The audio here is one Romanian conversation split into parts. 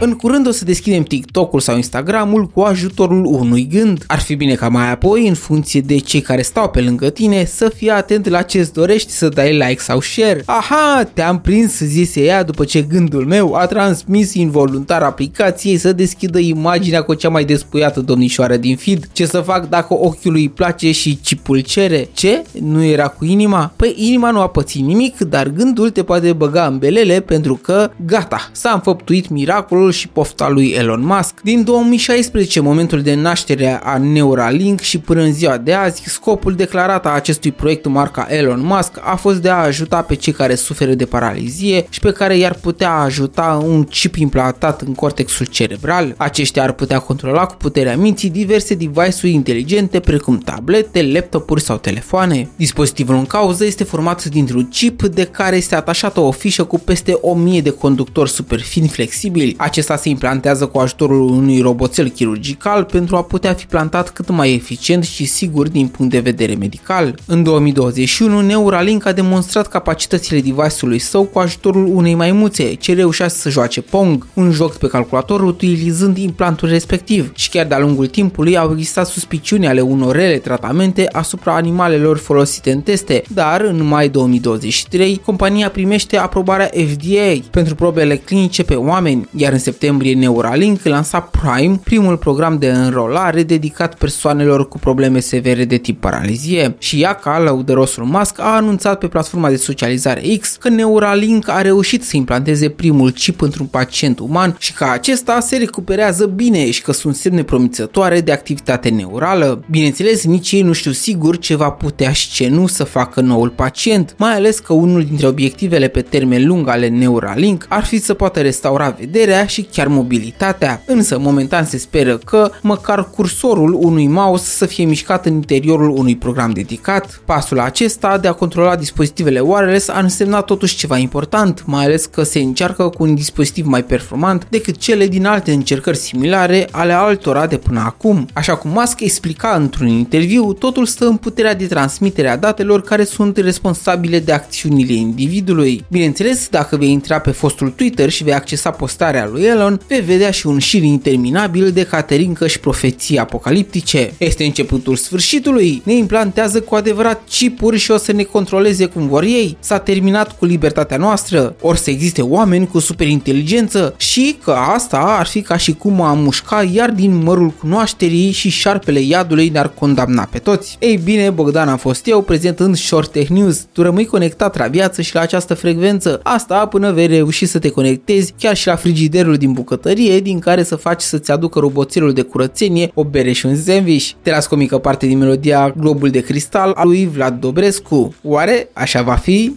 În curând o să deschidem TikTok-ul sau Instagram-ul cu ajutorul unui gând. Ar fi bine ca mai apoi, în funcție de cei care stau pe lângă tine, să fii atent la ce-ți dorești să dai like sau share. Aha, te-am prins, zise ea după ce gândul meu a transmis involuntar aplicației să deschidă imaginea cu cea mai despuiată domnișoară din feed. Ce să fac dacă ochiului îi place și chipul cere? Ce? Nu era cu inima? Păi inima nu a pățit nimic, dar gândul te poate băga în belele pentru că, gata, s-a înfăptuit miracolul și pofta lui Elon Musk. Din 2016, momentul de naștere a Neuralink și până în ziua de azi, scopul declarat a acestui proiect marca Elon Musk a fost de a ajuta pe cei care suferă de paralizie și pe care i-ar putea ajuta un chip implantat în cortexul cerebral. Aceștia ar putea controla cu puterea minții diverse device-uri inteligente precum tablete, laptopuri sau telefoane. Dispozitivul în cauză este format dintr-un chip de care este atașată o fișă cu peste 1000 de conductori superfini flexibili. Acesta se implantează cu ajutorul unui roboțel chirurgical pentru a putea fi plantat cât mai eficient și sigur din punct de vedere medical. În 2021, Neuralink a demonstrat capacitățile device-ului său cu ajutorul unei maimuțe ce reușea să joace Pong, un joc pe calculator utilizând implantul respectiv și chiar de-a lungul timpului au existat suspiciuni ale unor rele tratamente asupra animalelor folosite în teste, dar în mai 2023 compania primește aprobarea FDA pentru probele clinice pe oameni, iar în septembrie Neuralink lansa Prime, primul program de înrolare dedicat persoanelor cu probleme severe de tip paralizie. Și ea, ca lăudărosul Musk, a anunțat pe platforma de socializare X că Neuralink a reușit să implanteze primul chip într-un pacient uman și că acesta se recuperează bine și că sunt semne promițătoare de activitate neurală. Bineînțeles, nici ei nu știu sigur ce va putea și ce nu să facă noul pacient, mai ales că unul dintre obiectivele pe termen lung ale Neuralink ar fi să poată restaura vederea și chiar mobilitatea. Însă, momentan se speră că măcar cursorul unui mouse să fie mișcat în interiorul unui program dedicat. Pasul acesta de a controla dispozitivele wireless a însemnat totuși ceva important, mai ales că se încearcă cu un dispozitiv mai performant decât cele din alte încercări similare ale altora de până acum. Așa cum Musk explica într-un interviu, totul stă în puterea de transmitere a datelor care sunt responsabile de acțiunile individului. Bineînțeles, dacă vei intra pe fostul Twitter și vei accesa postarea lui Elon, vei vedea și un șir interminabil de caterincă și profeții apocaliptice. Este începutul sfârșitului, ne implantează cu adevărat chipuri și o să ne controleze cum vor ei. S-a terminat cu libertatea noastră, ori să existe oameni cu superinteligență și că asta ar fi ca și cum a mușca iar din mărul cunoașterii și șarpele iadului ne-ar condamna pe toți. Ei bine, Bogdan a fost eu prezentând Short Tech News. Tu rămâi conectat la viață și la această frecvență. Asta până vei reuși să te conectezi chiar și la frigiderul din bucătărie din care să faci să-ți aducă roboțelul de curățenie o bere și un sandwich. Te las cu o mică parte din melodia Globul de Cristal a lui Vlad Dobrescu. Oare așa va fi?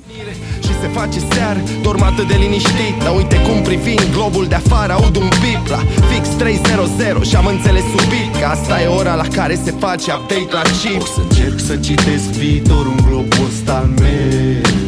Și se face seară, dorm atât de liniștit Dar uite cum privind globul de afară Aud un bip la fix 300 Și am înțeles subit că asta e ora la care se face update la chip O să încerc să citesc viitorul în globul ăsta al meu